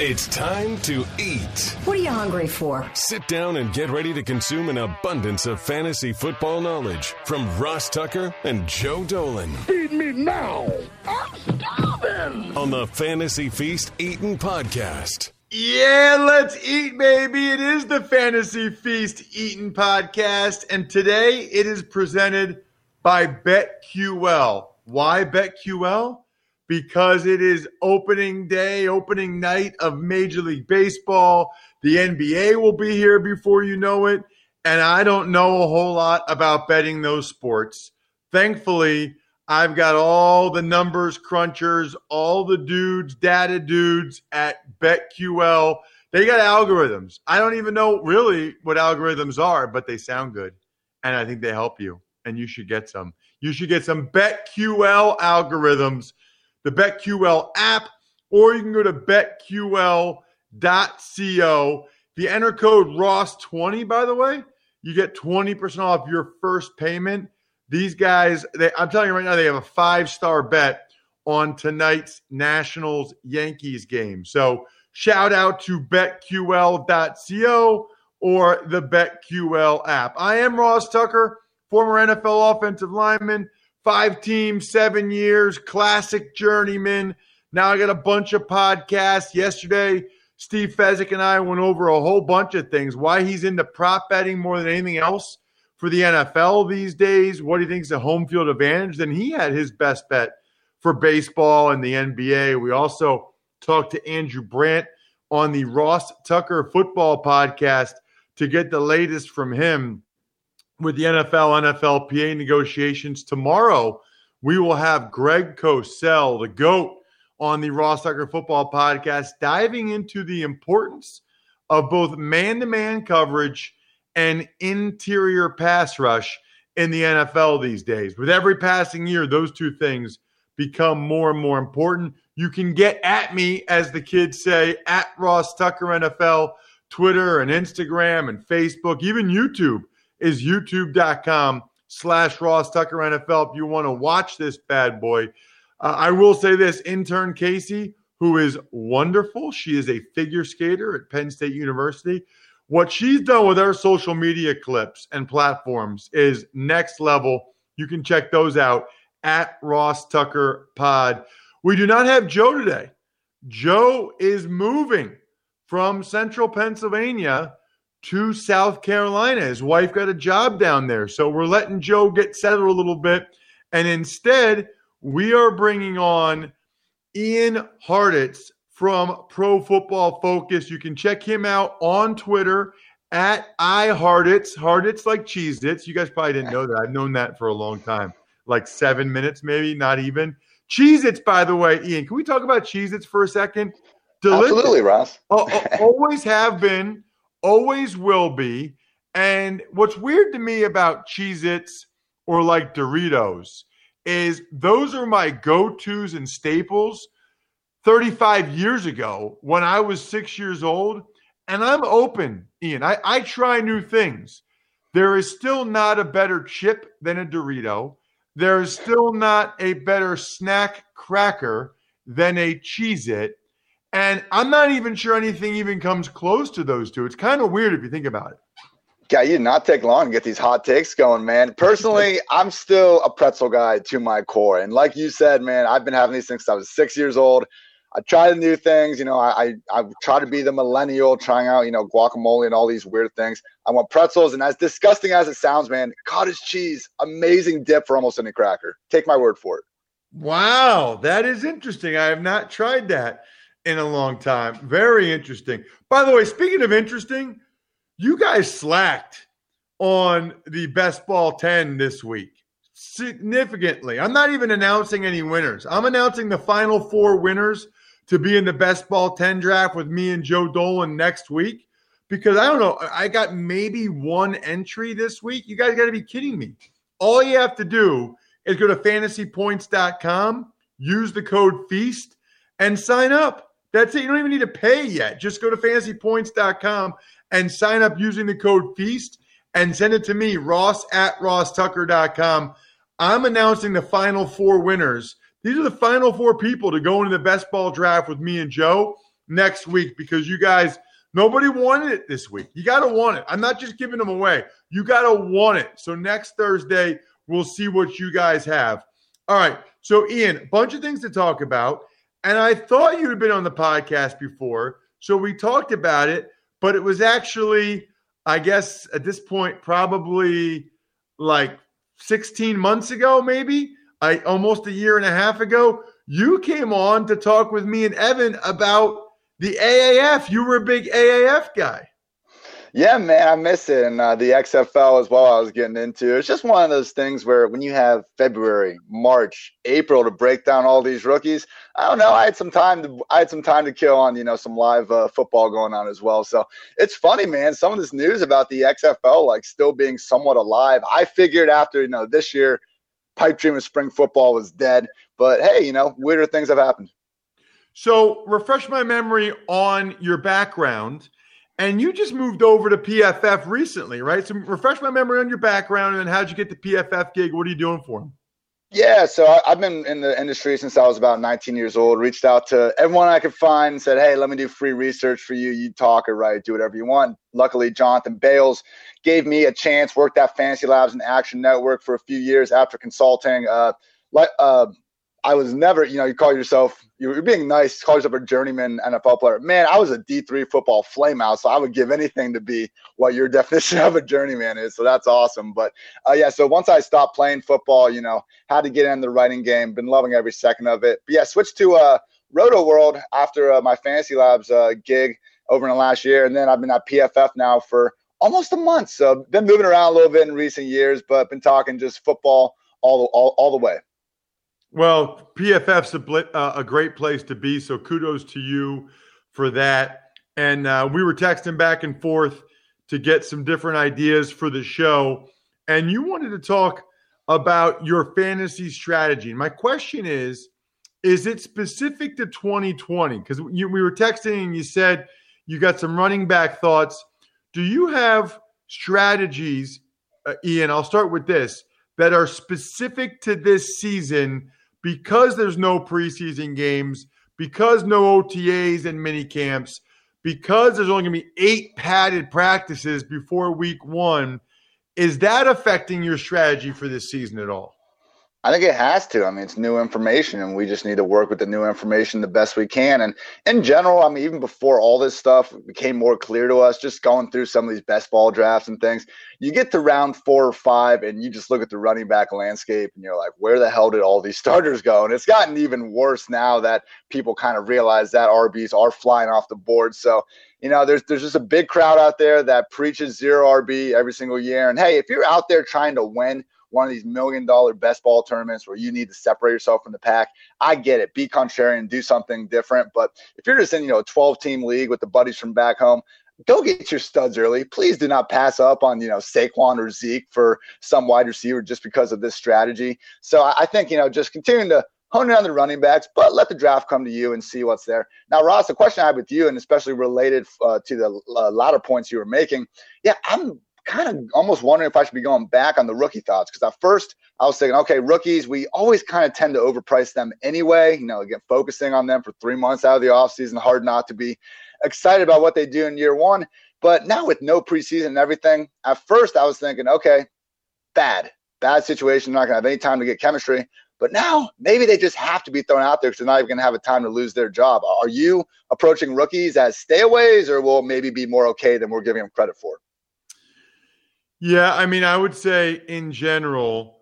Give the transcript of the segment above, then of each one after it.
It's time to eat. What are you hungry for? Sit down and get ready to consume an abundance of fantasy football knowledge from Ross Tucker and Joe Dolan. Feed me now. I'm starving. On the Fantasy Feast Eating Podcast. Yeah, let's eat, baby. It is the Fantasy Feast Eating Podcast, and today it is presented by BetQL. Why BetQL? Because it is opening day, opening night of Major League Baseball. The NBA will be here before you know it. And I don't know a whole lot about betting those sports. Thankfully, I've got all the numbers crunchers, all the dudes, data dudes at BetQL. They got algorithms. I don't even know really what algorithms are, but they sound good. And I think they help you. And you should get some. You should get some BetQL algorithms the BetQL app, or you can go to betql.co. If you enter code ROSS20, by the way, you get 20% off your first payment. These guys, they, I'm telling you right now, they have a five star bet on tonight's Nationals Yankees game. So shout out to betql.co or the BetQL app. I am Ross Tucker, former NFL offensive lineman five teams, seven years, classic journeyman. Now I got a bunch of podcasts. Yesterday, Steve Fezzik and I went over a whole bunch of things. Why he's into prop betting more than anything else for the NFL these days. What he thinks the home field advantage. Then he had his best bet for baseball and the NBA. We also talked to Andrew Brandt on the Ross Tucker Football Podcast to get the latest from him with the NFL NFLPA negotiations. Tomorrow, we will have Greg Cosell, the GOAT, on the Ross Tucker Football Podcast, diving into the importance of both man to man coverage and interior pass rush in the NFL these days. With every passing year, those two things become more and more important. You can get at me, as the kids say, at Ross Tucker NFL, Twitter and Instagram and Facebook, even YouTube is youtube.com slash Ross Tucker NFL if you want to watch this bad boy. Uh, I will say this intern Casey, who is wonderful. She is a figure skater at Penn State University. What she's done with her social media clips and platforms is next level. You can check those out at Ross Tucker Pod. We do not have Joe today. Joe is moving from central Pennsylvania to South Carolina. His wife got a job down there. So we're letting Joe get settled a little bit. And instead, we are bringing on Ian Hartitz from Pro Football Focus. You can check him out on Twitter at Ihartitz. Hartitz like Cheez Its. You guys probably didn't know that. I've known that for a long time. Like seven minutes, maybe, not even. Cheez Its, by the way, Ian, can we talk about Cheez Its for a second? Delicious. Absolutely, Ross. Uh, uh, always have been always will be. And what's weird to me about Cheez Its or like Doritos is those are my go tos and staples 35 years ago when I was six years old. And I'm open, Ian. I, I try new things. There is still not a better chip than a Dorito. There is still not a better snack cracker than a Cheez It. And I'm not even sure anything even comes close to those two. It's kind of weird if you think about it. Yeah, you did not take long to get these hot takes going, man. Personally, I'm still a pretzel guy to my core. And like you said, man, I've been having these things since I was six years old. I try the new things, you know, I, I, I try to be the millennial trying out, you know, guacamole and all these weird things. I want pretzels, and as disgusting as it sounds, man, cottage cheese, amazing dip for almost any cracker. Take my word for it. Wow, that is interesting. I have not tried that in a long time. Very interesting. By the way, speaking of interesting, you guys slacked on the best ball 10 this week significantly. I'm not even announcing any winners. I'm announcing the final four winners to be in the best ball 10 draft with me and Joe Dolan next week because I don't know, I got maybe one entry this week. You guys got to be kidding me. All you have to do is go to fantasypoints.com, use the code FEAST, and sign up. That's it. You don't even need to pay yet. Just go to fantasypoints.com and sign up using the code FEAST and send it to me, ross at rosstucker.com. I'm announcing the final four winners. These are the final four people to go into the best ball draft with me and Joe. next week because you guys nobody wanted it this week. You got to want it. I'm not just giving them away. You got to want it. So next Thursday we'll see what you guys have. All right. So Ian, a bunch of things to talk about, and I thought you had been on the podcast before, so we talked about it, but it was actually, I guess, at this point, probably like 16 months ago, maybe. I almost a year and a half ago you came on to talk with me and Evan about the AAF. You were a big AAF guy. Yeah, man, I miss it. And uh, the XFL as well, I was getting into. It's just one of those things where when you have February, March, April to break down all these rookies, I don't know. I had some time to I had some time to kill on you know some live uh, football going on as well. So it's funny, man. Some of this news about the XFL like still being somewhat alive. I figured after you know this year pipe dream of spring football was dead. But hey, you know, weirder things have happened. So refresh my memory on your background. And you just moved over to PFF recently, right? So refresh my memory on your background and how'd you get the PFF gig? What are you doing for them? Yeah, so I, have been in the industry since I was about 19 years old. Reached out to everyone I could find and said, "Hey, let me do free research for you. You talk or write, do whatever you want." Luckily, Jonathan Bales gave me a chance. Worked at Fantasy Labs and Action Network for a few years after consulting. Uh, uh, I was never, you know, you call yourself, you're being nice, call yourself a journeyman NFL player. Man, I was a D3 football flameout, so I would give anything to be what your definition of a journeyman is. So that's awesome. But uh, yeah, so once I stopped playing football, you know, had to get in the writing game, been loving every second of it. But yeah, switched to uh, Rotoworld after uh, my Fantasy Labs uh, gig over in the last year. And then I've been at PFF now for almost a month. So been moving around a little bit in recent years, but been talking just football all, all, all the way. Well, PFF's a, uh, a great place to be. So kudos to you for that. And uh, we were texting back and forth to get some different ideas for the show. And you wanted to talk about your fantasy strategy. My question is Is it specific to 2020? Because we were texting and you said you got some running back thoughts. Do you have strategies, uh, Ian? I'll start with this that are specific to this season because there's no preseason games, because no OTAs and mini camps, because there's only going to be eight padded practices before week one, is that affecting your strategy for this season at all? I think it has to. I mean, it's new information, and we just need to work with the new information the best we can. And in general, I mean, even before all this stuff became more clear to us, just going through some of these best ball drafts and things, you get to round four or five, and you just look at the running back landscape, and you're like, where the hell did all these starters go? And it's gotten even worse now that people kind of realize that RBs are flying off the board. So you know, there's there's just a big crowd out there that preaches zero RB every single year. And hey, if you're out there trying to win one of these million dollar best ball tournaments where you need to separate yourself from the pack. I get it. Be contrarian, do something different. But if you're just in, you know, a 12 team league with the buddies from back home, go get your studs early. Please do not pass up on, you know, Saquon or Zeke for some wide receiver just because of this strategy. So I think, you know, just continuing to hone in on the running backs, but let the draft come to you and see what's there. Now, Ross, the question I have with you, and especially related uh, to the uh, latter points you were making, yeah, I'm kind of almost wondering if I should be going back on the rookie thoughts because at first I was thinking, okay, rookies, we always kind of tend to overprice them anyway. You know, again, focusing on them for three months out of the offseason, hard not to be excited about what they do in year one. But now with no preseason and everything, at first I was thinking, okay, bad, bad situation. Not going to have any time to get chemistry. But now maybe they just have to be thrown out there because they're not even going to have a time to lose their job. Are you approaching rookies as stayaways or will maybe be more okay than we're giving them credit for? Yeah, I mean, I would say in general,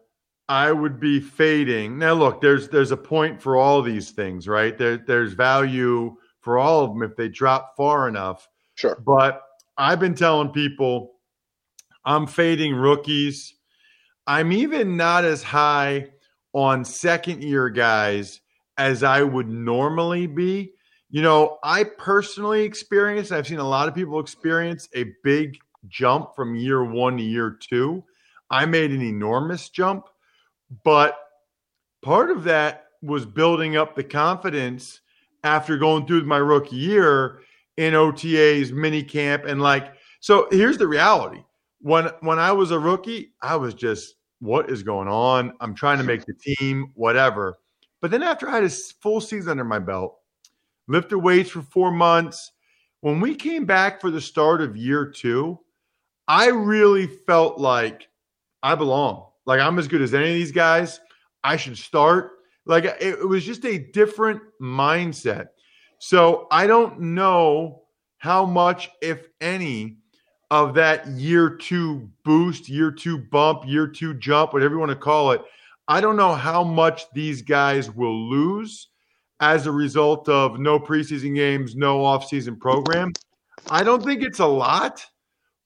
I would be fading. Now, look, there's there's a point for all these things, right? There, there's value for all of them if they drop far enough. Sure. But I've been telling people I'm fading rookies. I'm even not as high on second year guys as I would normally be. You know, I personally experienced, I've seen a lot of people experience a big jump from year one to year two. I made an enormous jump, but part of that was building up the confidence after going through my rookie year in OTAs, mini camp, and like. So here's the reality: when when I was a rookie, I was just, what is going on? I'm trying to make the team, whatever. But then after I had a full season under my belt, lifted weights for four months. When we came back for the start of year two, I really felt like I belong. Like I'm as good as any of these guys. I should start. Like it, it was just a different mindset. So I don't know how much, if any, of that year two boost, year two bump, year two jump, whatever you want to call it. I don't know how much these guys will lose as a result of no preseason games, no offseason program. I don't think it's a lot,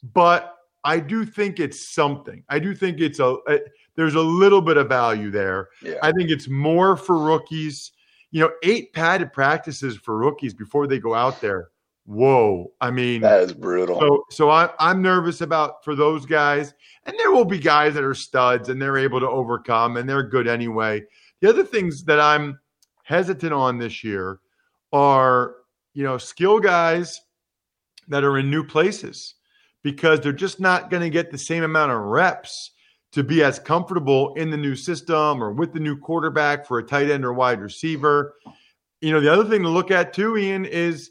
but I do think it's something. I do think it's a, a there's a little bit of value there. Yeah. I think it's more for rookies. You know, eight padded practices for rookies before they go out there. Whoa! I mean, that is brutal. So, so I, I'm nervous about for those guys, and there will be guys that are studs and they're able to overcome, and they're good anyway. The other things that I'm hesitant on this year are, you know, skill guys that are in new places because they're just not going to get the same amount of reps to be as comfortable in the new system or with the new quarterback for a tight end or wide receiver. You know, the other thing to look at too, Ian, is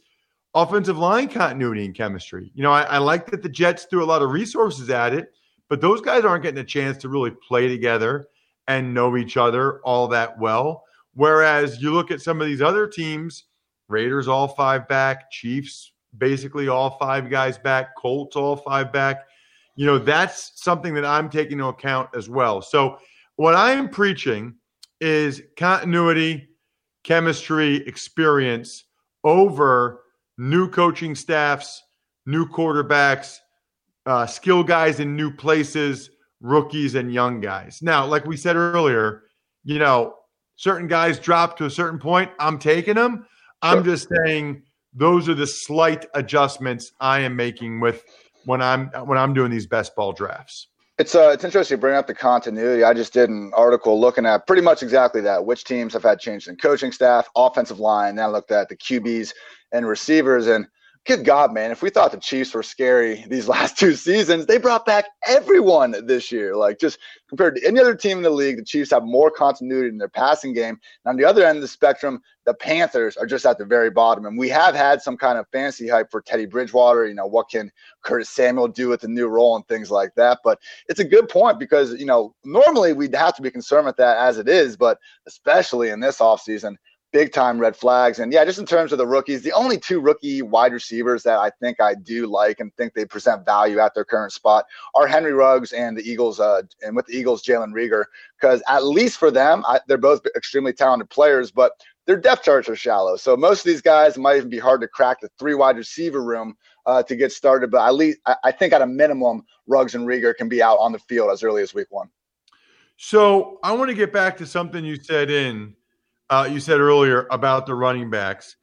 offensive line continuity and chemistry. You know, I, I like that the Jets threw a lot of resources at it, but those guys aren't getting a chance to really play together and know each other all that well. Whereas you look at some of these other teams, Raiders all five back, Chiefs basically all five guys back, Colts all five back. You know, that's something that I'm taking into account as well. So, what I am preaching is continuity, chemistry, experience over new coaching staffs, new quarterbacks, uh, skill guys in new places, rookies, and young guys. Now, like we said earlier, you know, certain guys drop to a certain point. I'm taking them. I'm just saying those are the slight adjustments I am making with when I'm when I'm doing these best ball drafts. It's uh, it's interesting to bring up the continuity. I just did an article looking at pretty much exactly that. Which teams have had changes in coaching staff, offensive line. Then I looked at the QBs and receivers, and good God, man, if we thought the Chiefs were scary these last two seasons, they brought back everyone this year. Like just compared to any other team in the league, the Chiefs have more continuity in their passing game. And on the other end of the spectrum, the Panthers are just at the very bottom. And we have had some kind of fancy hype for Teddy Bridgewater. You know, what can Curtis Samuel do with the new role and things like that? But it's a good point because, you know, normally we'd have to be concerned with that as it is, but especially in this offseason, big time red flags. And yeah, just in terms of the rookies, the only two rookie wide receivers that I think I do like and think they present value at their current spot are Henry Ruggs and the Eagles, uh, and with the Eagles, Jalen Reagor, because at least for them, I, they're both extremely talented players, but their depth charts are shallow. So most of these guys might even be hard to crack the three wide receiver room uh, to get started. But at least I, I think at a minimum, Ruggs and Reagor can be out on the field as early as week one. So I want to get back to something you said in uh, you said earlier about the running backs.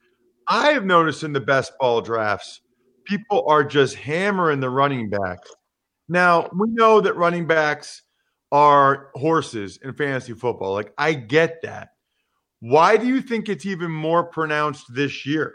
I have noticed in the best ball drafts, people are just hammering the running backs. Now, we know that running backs are horses in fantasy football. Like, I get that. Why do you think it's even more pronounced this year?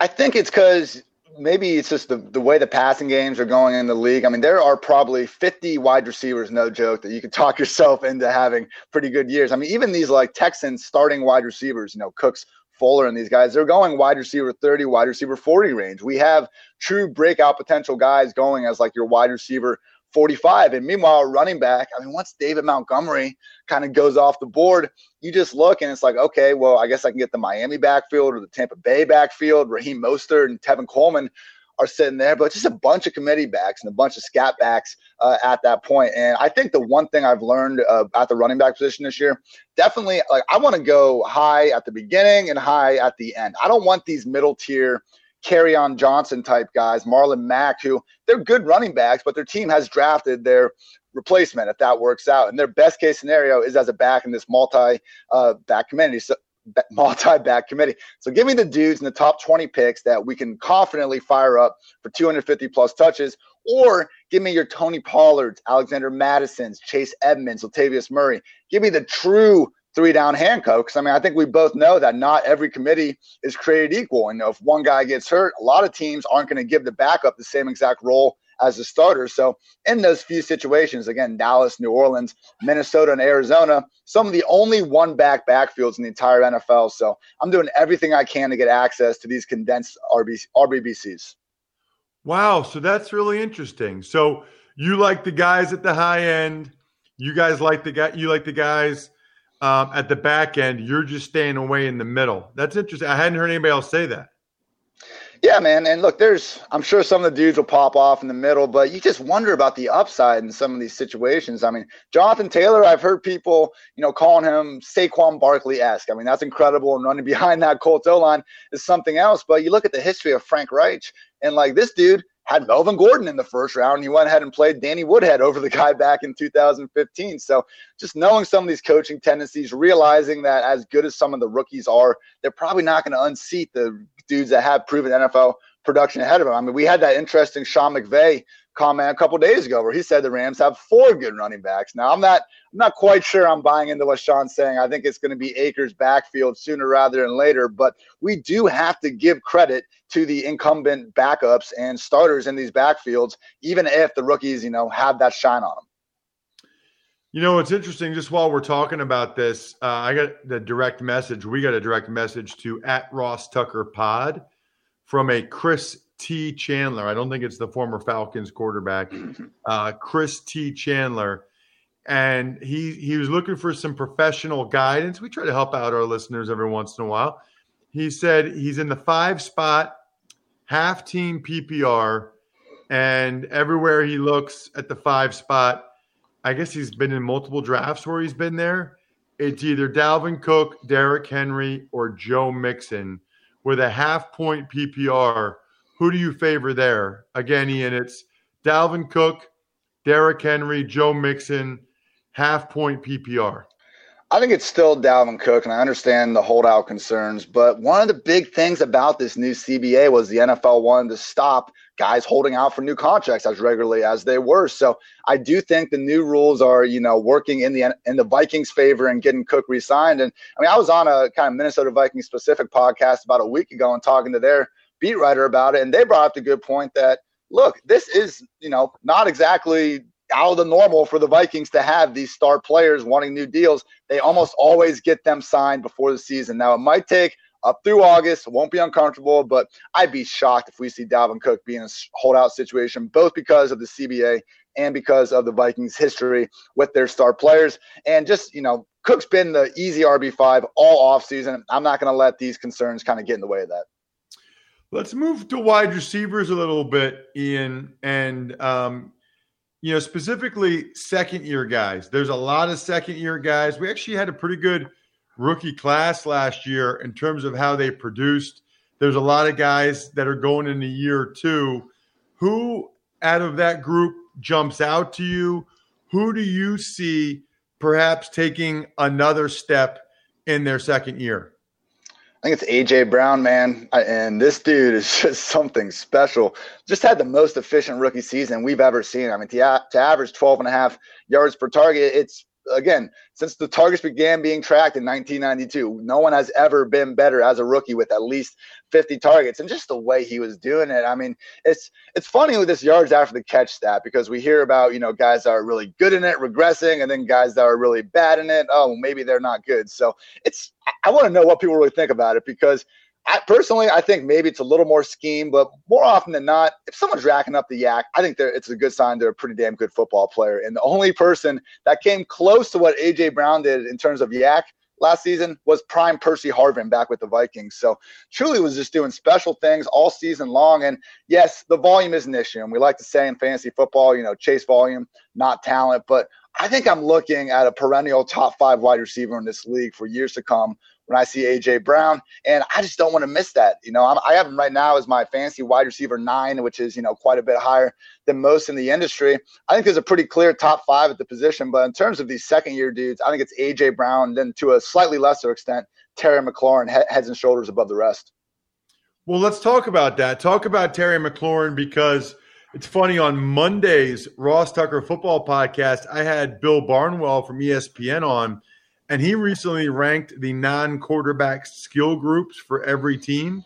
I think it's because maybe it's just the, the way the passing games are going in the league. I mean, there are probably 50 wide receivers, no joke, that you could talk yourself into having pretty good years. I mean, even these like Texans starting wide receivers, you know, Cooks, Fuller, and these guys, they're going wide receiver 30, wide receiver 40 range. We have true breakout potential guys going as like your wide receiver 45. And meanwhile, running back, I mean, once David Montgomery kind of goes off the board, you just look and it's like, okay, well, I guess I can get the Miami backfield or the Tampa Bay backfield. Raheem Mostert and Tevin Coleman are sitting there, but just a bunch of committee backs and a bunch of scat backs uh, at that point. And I think the one thing I've learned uh, at the running back position this year, definitely, like I want to go high at the beginning and high at the end. I don't want these middle tier Kerryon Johnson type guys, Marlon Mack, who they're good running backs, but their team has drafted their replacement if that works out. And their best case scenario is as a back in this multi uh, back committee. So multi back committee. So give me the dudes in the top 20 picks that we can confidently fire up for 250 plus touches, or give me your Tony Pollards, Alexander Mattison's, Chase Edmonds, Latavius Murray. Give me the true three down handcuff. Because I mean, I think we both know that not every committee is created equal. And if one guy gets hurt, a lot of teams aren't going to give the backup the same exact role as a starter. So in those few situations, again, Dallas, New Orleans, Minnesota, and Arizona, some of the only one back backfields in the entire NFL. So I'm doing everything I can to get access to these condensed RB, RBBCs. Wow, so that's really interesting. So you like the guys at the high end. You guys like the guy. You like the guys um, at the back end. You're just staying away in the middle. That's interesting. I hadn't heard anybody else say that. Yeah, man. And look, there's, I'm sure some of the dudes will pop off in the middle, but you just wonder about the upside in some of these situations. I mean, Jonathan Taylor, I've heard people, you know, calling him Saquon Barkley esque. I mean, that's incredible. And running behind that Colts O line is something else. But you look at the history of Frank Reich, and like this dude had Melvin Gordon in the first round. He went ahead and played Danny Woodhead over the guy back in 2015. So just knowing some of these coaching tendencies, realizing that as good as some of the rookies are, they're probably not going to unseat the dudes that have proven NFL production ahead of them. I mean, we had that interesting Sean McVay comment a couple days ago where he said the Rams have four good running backs. Now I'm not I'm not quite sure I'm buying into what Sean's saying. I think it's going to be Akers backfield sooner rather than later, but we do have to give credit to the incumbent backups and starters in these backfields, even if the rookies, you know, have that shine on them. You know, it's interesting. Just while we're talking about this, uh, I got the direct message. We got a direct message to at Ross Tucker Pod from a Chris T. Chandler. I don't think it's the former Falcons quarterback, uh, Chris T. Chandler, and he he was looking for some professional guidance. We try to help out our listeners every once in a while. He said he's in the five spot, half team PPR, and everywhere he looks at the five spot, I guess he's been in multiple drafts where he's been there. It's either Dalvin Cook, Derrick Henry, or Joe Mixon with a half point PPR who do you favor there? Again, Ian, it's Dalvin Cook, Derrick Henry, Joe Mixon, half point PPR. I think it's still Dalvin Cook, and I understand the holdout concerns. But one of the big things about this new CBA was the NFL wanted to stop guys holding out for new contracts as regularly as they were. So I do think the new rules are, you know, working in the in the Vikings' favor and getting Cook re-signed. And I mean, I was on a kind of Minnesota Vikings specific podcast about a week ago and talking to their beat writer about it, and they brought up the good point that look, this is you know not exactly out of the normal for the Vikings to have these star players wanting new deals. They almost always get them signed before the season. Now it might take up through August. Won't be uncomfortable, but I'd be shocked if we see Dalvin Cook be in a holdout situation, both because of the CBA and because of the Vikings' history with their star players. And just, you know, Cook's been the easy RB5 all offseason. I'm not going to let these concerns kind of get in the way of that. Let's move to wide receivers a little bit, Ian, and um, you know specifically second year guys. There's a lot of second year guys. We actually had a pretty good rookie class last year in terms of how they produced. There's a lot of guys that are going in a year two. Who out of that group jumps out to you? Who do you see perhaps taking another step in their second year? I think it's AJ Brown, man, and this dude is just something special. Just had the most efficient rookie season we've ever seen. I mean, to, to average 12 and a half yards per target, it's again, since the targets began being tracked in 1992, no one has ever been better as a rookie with at least 50 targets. And just the way he was doing it, I mean, it's it's funny with this yards after the catch stat because we hear about you know guys that are really good in it regressing, and then guys that are really bad in it. Oh, maybe they're not good. So it's I want to know what people really think about it because I, personally, I think maybe it's a little more scheme, but more often than not, if someone's racking up the yak, I think it's a good sign they're a pretty damn good football player. And the only person that came close to what AJ Brown did in terms of yak last season was prime Percy Harvin back with the Vikings. So truly was just doing special things all season long. And yes, the volume is an issue. And we like to say in fantasy football, you know, chase volume, not talent. But I think I'm looking at a perennial top five wide receiver in this league for years to come when I see AJ Brown, and I just don't want to miss that. You know, I'm, i have him right now as my fancy wide receiver nine, which is you know quite a bit higher than most in the industry. I think there's a pretty clear top five at the position, but in terms of these second year dudes, I think it's AJ Brown, then to a slightly lesser extent, Terry McLaurin he- heads and shoulders above the rest. Well, let's talk about that. Talk about Terry McLaurin because it's funny on Monday's Ross Tucker Football Podcast, I had Bill Barnwell from ESPN on and he recently ranked the non-quarterback skill groups for every team,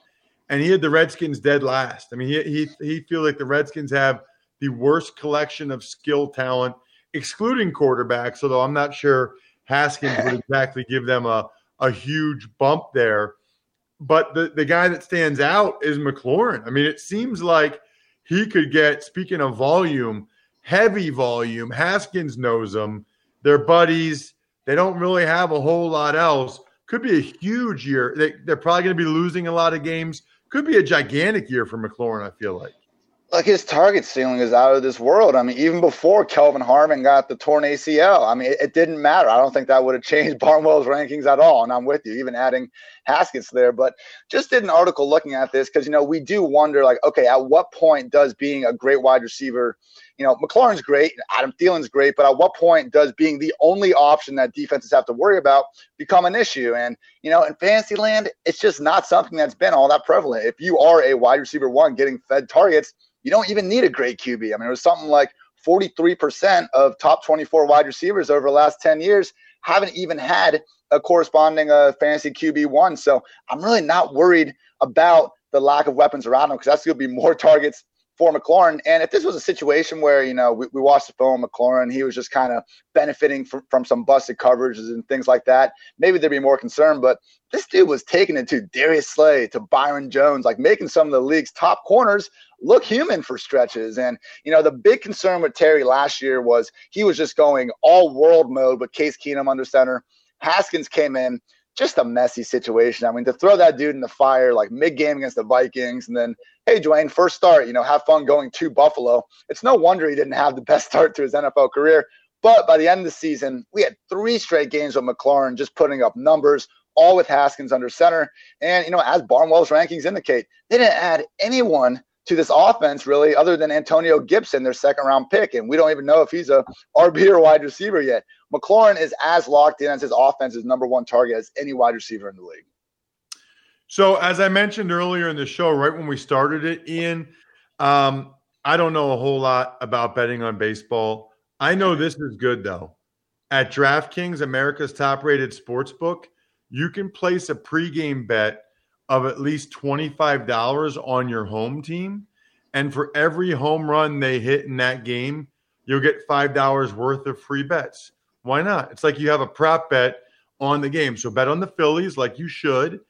and he had the Redskins dead last. I mean, he he he feel like the Redskins have the worst collection of skill talent, excluding quarterbacks, although I'm not sure Haskins would exactly give them a, a huge bump there. But the, the guy that stands out is McLaurin. I mean, it seems like he could get, speaking of volume, heavy volume. Haskins knows them. They're buddies. They don't really have a whole lot else. Could be a huge year. They, they're probably going to be losing a lot of games. Could be a gigantic year for McLaurin, I feel like like his target ceiling is out of this world. I mean, even before Kelvin Harmon got the torn ACL, I mean, it, it, didn't matter. I don't think that would have changed Barnwell's rankings at all. And I'm with you, even adding Haskins there. But just did an article looking at this because, you know, we do wonder, like, okay, at what point does being a great wide receiver, you know, McLaurin's great, Adam Thielen's great, but at what point does being the only option that defenses have to worry about become an issue? And, you know, in fantasy land, it's just not something that's been all that prevalent. If you are a wide receiver one getting fed targets, you don't even need a great QB. I mean, it was something like 43% of top 24 wide receivers over the last 10 years haven't even had a corresponding uh, fantasy QB one. So I'm really not worried about the lack of weapons around him because that's going to be more targets for McLaurin. And if this was a situation where, you know, we, we watched the film McLaurin, he was just kind of benefiting from, from some busted coverages and things like that, maybe there'd be more concern. But this dude was taking it to Darius Slay, to Byron Jones, like making some of the league's top corners look human for stretches. And, you know, the big concern with Terry last year was he was just going all world mode with Case Keenum under center. Haskins came in just a messy situation. I mean, to throw that dude in the fire like mid game against the Vikings, and then, hey, Dwayne, first start, you know, have fun going to Buffalo. It's no wonder he didn't have the best start to his NFL career. But by the end of the season, we had three straight games with McLaurin just putting up numbers, all with Haskins under center. And, you know, as Barnwell's rankings indicate, they didn't add anyone to this offense really other than Antonio Gibson, their second round pick. And we don't even know if he's a RB or wide receiver yet. McLaurin is as locked in as his offense's number one target as any wide receiver in the league. So, as I mentioned earlier in the show, right when we started it, Ian, um, I don't know a whole lot about betting on baseball. I know this is good though. At DraftKings, America's top rated sports book, you can place a pregame bet of at least $25 on your home team. And for every home run they hit in that game, you'll get $5 worth of free bets. Why not? It's like you have a prop bet on the game. So bet on the Phillies like you should.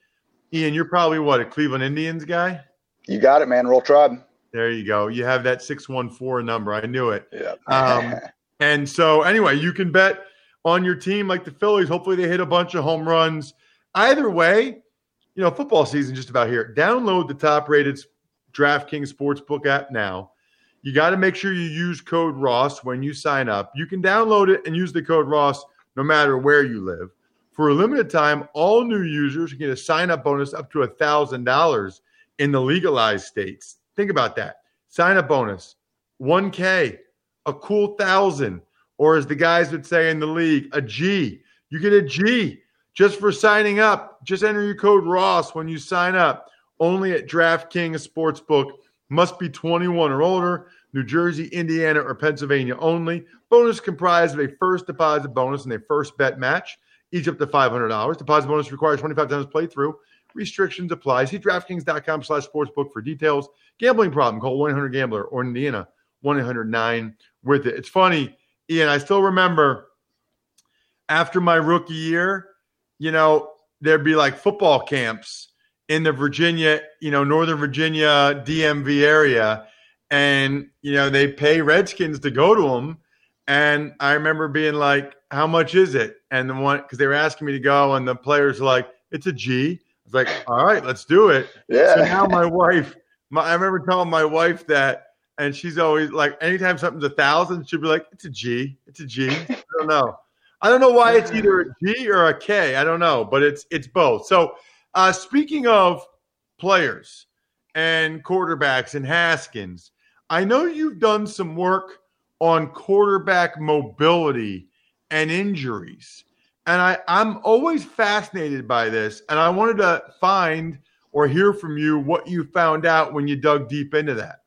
Ian, you're probably what, a Cleveland Indians guy? You got it, man. Roll Tribe. There you go. You have that 614 number. I knew it. Yeah. Um, and so, anyway, you can bet on your team like the Phillies. Hopefully, they hit a bunch of home runs. Either way, you know, football season just about here. Download the top rated DraftKings Sportsbook app now. You got to make sure you use code Ross when you sign up. You can download it and use the code Ross no matter where you live. For a limited time, all new users get a sign up bonus up to $1,000 in the legalized states. Think about that. Sign up bonus 1K, a cool thousand, or as the guys would say in the league, a G. You get a G just for signing up. Just enter your code Ross when you sign up. Only at DraftKings Sportsbook. Must be 21 or older. New Jersey, Indiana, or Pennsylvania only. Bonus comprised of a first deposit bonus and a first bet match, each up to $500. Deposit bonus requires 25 times playthrough. Restrictions apply. See DraftKings.com slash sportsbook for details. Gambling problem, call 1-800-GAMBLER or Indiana, 1-800-9 with it. It's funny, Ian, I still remember after my rookie year, you know, there'd be like football camps in the Virginia, you know, Northern Virginia DMV area. And, you know, they pay Redskins to go to them. And I remember being like, how much is it? And the one, because they were asking me to go, and the players were like, it's a G. I was like, all right, let's do it. Yeah. So now my wife, my, I remember telling my wife that, and she's always like, anytime something's a thousand, she'll be like, it's a G. It's a G. I don't know. I don't know why it's either a G or a K. I don't know, but it's it's both. So, uh, speaking of players and quarterbacks and Haskins, I know you've done some work on quarterback mobility and injuries, and I I'm always fascinated by this, and I wanted to find or hear from you what you found out when you dug deep into that.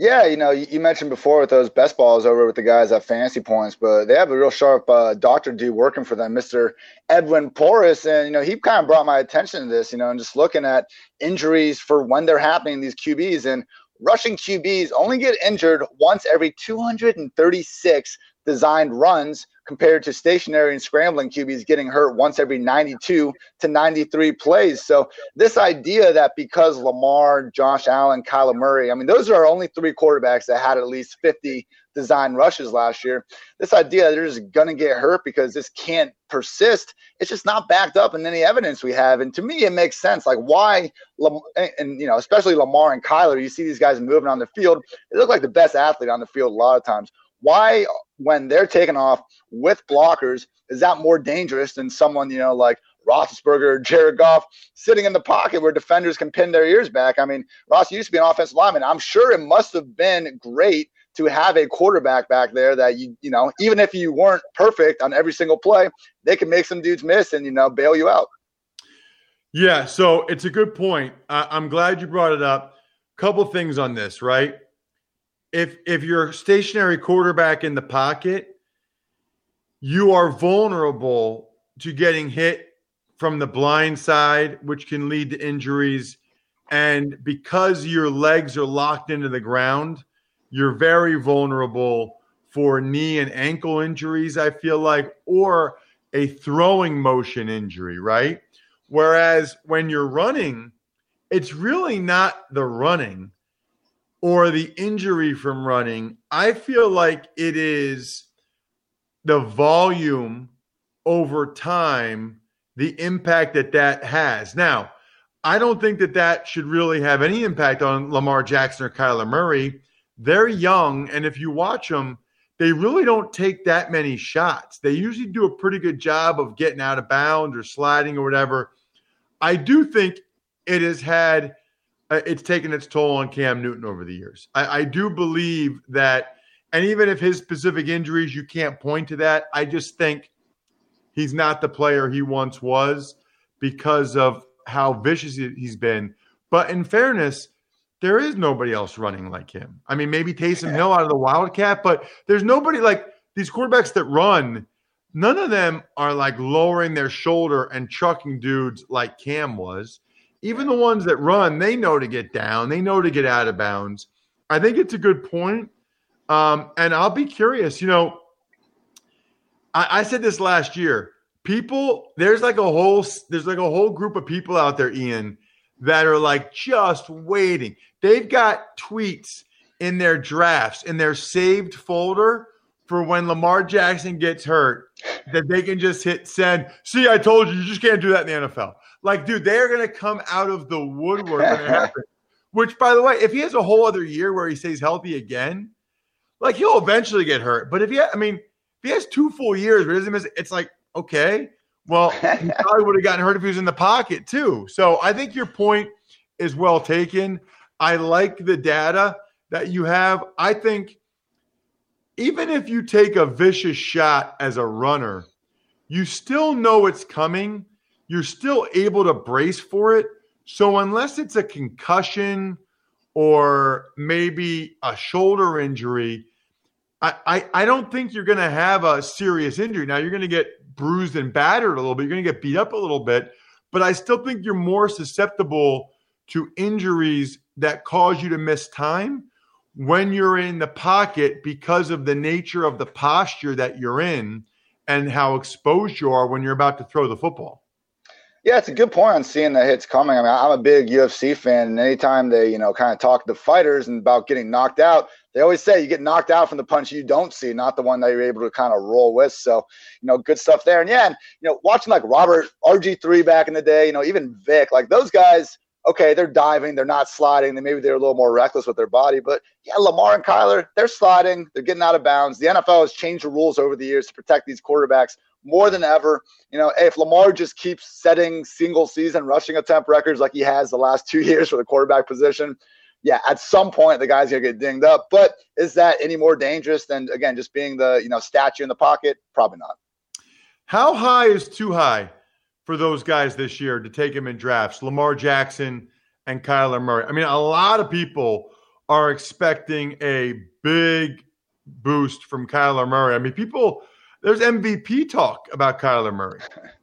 Yeah, you know, you mentioned before with those best balls over with the guys at Fantasy Points, but they have a real sharp uh, doctor dude working for them, Mr. Edwin Porras, and you know he kind of brought my attention to this, you know, and just looking at injuries for when they're happening, these QBs, and rushing QBs only get injured once every 236 designed runs compared to stationary and scrambling QBs getting hurt once every 92 to 93 plays. So this idea that because Lamar, Josh Allen, Kyler Murray, I mean, those are only three quarterbacks that had at least 50 design rushes last year. This idea that they're just going to get hurt because this can't persist, it's just not backed up in any evidence we have. And to me, it makes sense. Like why, and you know, especially Lamar and Kyler, you see these guys moving on the field. They look like the best athlete on the field a lot of times. Why, when they're taken off with blockers, is that more dangerous than someone you know like Roethlisberger Jared Goff sitting in the pocket where defenders can pin their ears back. I mean, Ross used to be an offensive lineman. I'm sure it must have been great to have a quarterback back there that you you know even if you weren't perfect on every single play, they can make some dudes miss and you know bail you out. Yeah, so it's a good point. I'm glad you brought it up. Couple things on this, right? If if you're a stationary quarterback in the pocket, you are vulnerable to getting hit from the blind side, which can lead to injuries. And because your legs are locked into the ground, you're very vulnerable for knee and ankle injuries, I feel like, or a throwing motion injury, right? Whereas when you're running, it's really not the running or the injury from running. I feel like it is the volume over time, the impact that that has. Now, I don't think that that should really have any impact on Lamar Jackson or Kyler Murray they're young, and if you watch them, they really don't take that many shots. They usually do a pretty good job of getting out of bounds or sliding or whatever. I do think it has had uh, it's taken its toll on Cam Newton over the years. I, I do believe that, and even if his specific injuries, you can't point to that. I just think he's not the player he once was because of how vicious he's been. But in fairness, there is nobody else running like him. I mean, maybe Taysom Hill out of the Wildcat, but there's nobody like these quarterbacks that run. None of them are like lowering their shoulder and chucking dudes like Cam was. Even the ones that run, they know to get down, they know to get out of bounds. I think it's a good point. Um, and I'll be curious. You know, I, I said this last year. People, there's like a whole, there's like a whole group of people out there, Ian, that are like just waiting. They've got tweets in their drafts, in their saved folder for when Lamar Jackson gets hurt, that they can just hit send. See, I told you, you just can't do that in the NFL. Like, dude, they're going to come out of the woodwork when it happens. Which, by the way, if he has a whole other year where he stays healthy again, like he'll eventually get hurt. But if he, I mean, if he has two full years where he doesn't miss, it's like okay, well, he probably would have gotten hurt if he was in the pocket too. So I think your point is well taken. I like the data that you have. I think even if you take a vicious shot as a runner, you still know it's coming. You're still able to brace for it. So unless it's a concussion or maybe a shoulder injury, I, I, I don't think you're going to have a serious injury. Now you're going to get bruised and battered a little bit. You're going to get beat up a little bit, but I still think you're more susceptible to injuries that cause you to miss time when you're in the pocket because of the nature of the posture that you're in and how exposed you are when you're about to throw the football. Yeah, it's a good point on seeing the hits coming. I mean, I'm a big UFC fan, and anytime they, you know, kind of talk to fighters and about getting knocked out, they always say you get knocked out from the punch you don't see, not the one that you're able to kind of roll with. So, you know, good stuff there. And yeah, and, you know, watching like Robert RG3 back in the day, you know, even Vic, like those guys, okay, they're diving, they're not sliding, they maybe they're a little more reckless with their body, but yeah, Lamar and Kyler, they're sliding, they're getting out of bounds. The NFL has changed the rules over the years to protect these quarterbacks more than ever. You know, if Lamar just keeps setting single season rushing attempt records like he has the last two years for the quarterback position, yeah, at some point the guy's gonna get dinged up. But is that any more dangerous than again just being the you know statue in the pocket? Probably not. How high is too high for those guys this year to take him in drafts? Lamar Jackson and Kyler Murray. I mean, a lot of people are expecting a big boost from Kyler Murray. I mean, people there's MVP talk about Kyler Murray.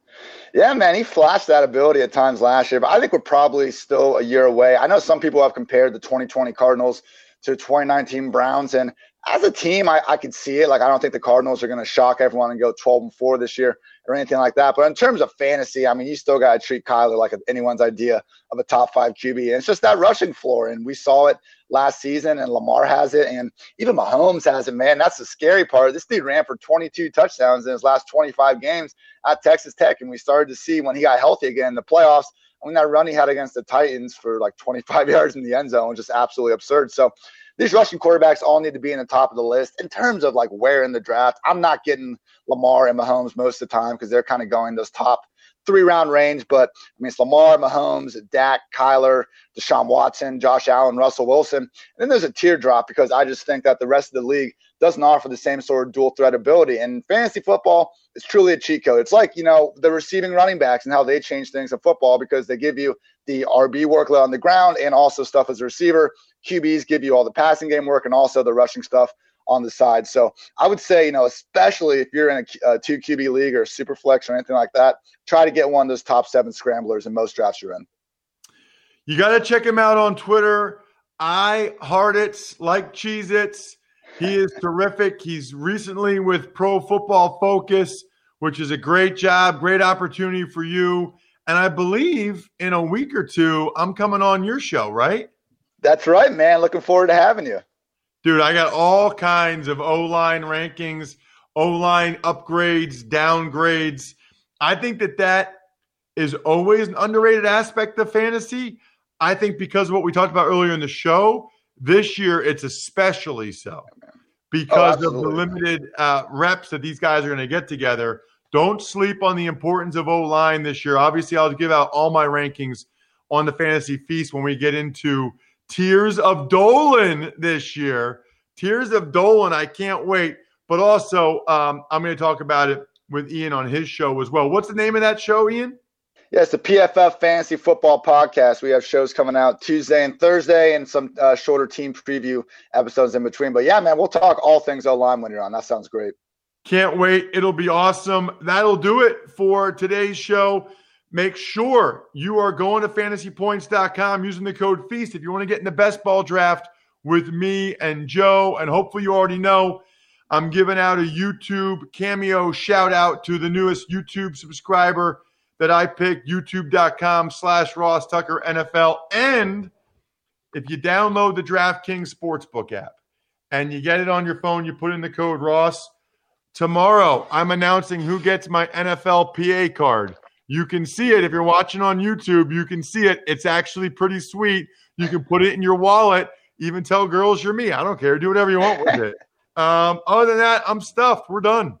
Yeah, man, he flashed that ability at times last year, but I think we're probably still a year away. I know some people have compared the 2020 Cardinals to 2019 Browns, and as a team, I, I could see it. Like, I don't think the Cardinals are going to shock everyone and go 12 and 4 this year or anything like that. But in terms of fantasy, I mean, you still got to treat Kyler like anyone's idea of a top five QB. And it's just that rushing floor. And we saw it last season, and Lamar has it, and even Mahomes has it, man. That's the scary part. This dude ran for 22 touchdowns in his last 25 games at Texas Tech. And we started to see when he got healthy again in the playoffs. I mean, that run he had against the Titans for like 25 yards in the end zone was just absolutely absurd. So, these rushing quarterbacks all need to be in the top of the list in terms of like where in the draft. I'm not getting Lamar and Mahomes most of the time because they're kind of going those top three round range. But I mean, it's Lamar, Mahomes, Dak, Kyler, Deshaun Watson, Josh Allen, Russell Wilson. And then there's a teardrop because I just think that the rest of the league doesn't offer the same sort of dual threat ability. And fantasy football is truly a cheat code. It's like, you know, the receiving running backs and how they change things in football because they give you the RB workload on the ground and also stuff as a receiver. QBs give you all the passing game work and also the rushing stuff on the side. So I would say, you know, especially if you're in a, a two QB league or super flex or anything like that, try to get one of those top seven scramblers in most drafts you're in. You got to check him out on Twitter. Ihartitz like Cheez Its. He is terrific. He's recently with Pro Football Focus, which is a great job, great opportunity for you. And I believe in a week or two, I'm coming on your show, right? That's right, man. Looking forward to having you. Dude, I got all kinds of O line rankings, O line upgrades, downgrades. I think that that is always an underrated aspect of fantasy. I think because of what we talked about earlier in the show, this year it's especially so because oh, of the limited uh, reps that these guys are going to get together. Don't sleep on the importance of O line this year. Obviously, I'll give out all my rankings on the fantasy feast when we get into Tiers of O line this year. Tiers of O line, I can't wait. But also, um, I'm going to talk about it with Ian on his show as well. What's the name of that show, Ian? Yes, the PFF Fantasy Football Podcast. We have shows coming out Tuesday and Thursday, and some uh, shorter team preview episodes in between. But yeah, man, we'll talk all things O line when you're on. That sounds great. Can't wait. It'll be awesome. That'll do it for today's show. Make sure you are going to fantasypoints.com using the code FEAST if you want to get in the best ball draft with me and Joe. And hopefully, you already know I'm giving out a YouTube cameo shout out to the newest YouTube subscriber that I picked, youtube.com slash Ross Tucker NFL. And if you download the DraftKings Sportsbook app and you get it on your phone, you put in the code Ross. Tomorrow, I'm announcing who gets my NFL PA card. You can see it if you're watching on YouTube. You can see it. It's actually pretty sweet. You can put it in your wallet. Even tell girls you're me. I don't care. Do whatever you want with it. Um, other than that, I'm stuffed. We're done.